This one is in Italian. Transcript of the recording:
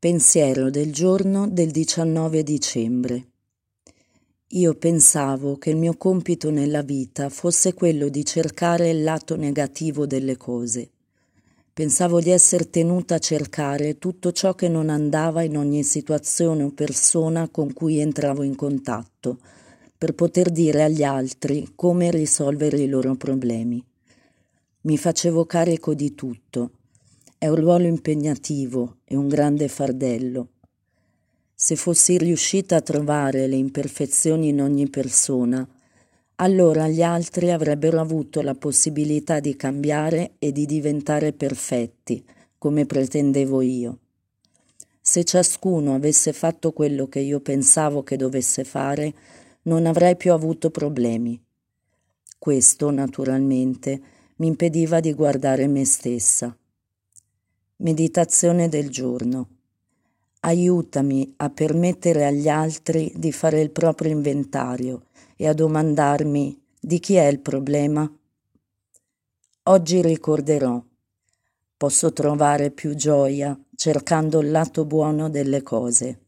Pensiero del giorno del 19 dicembre. Io pensavo che il mio compito nella vita fosse quello di cercare il lato negativo delle cose. Pensavo di essere tenuta a cercare tutto ciò che non andava in ogni situazione o persona con cui entravo in contatto, per poter dire agli altri come risolvere i loro problemi. Mi facevo carico di tutto è un ruolo impegnativo e un grande fardello. Se fossi riuscita a trovare le imperfezioni in ogni persona, allora gli altri avrebbero avuto la possibilità di cambiare e di diventare perfetti, come pretendevo io. Se ciascuno avesse fatto quello che io pensavo che dovesse fare, non avrei più avuto problemi. Questo, naturalmente, mi impediva di guardare me stessa. Meditazione del giorno. Aiutami a permettere agli altri di fare il proprio inventario e a domandarmi di chi è il problema. Oggi ricorderò. Posso trovare più gioia cercando il lato buono delle cose.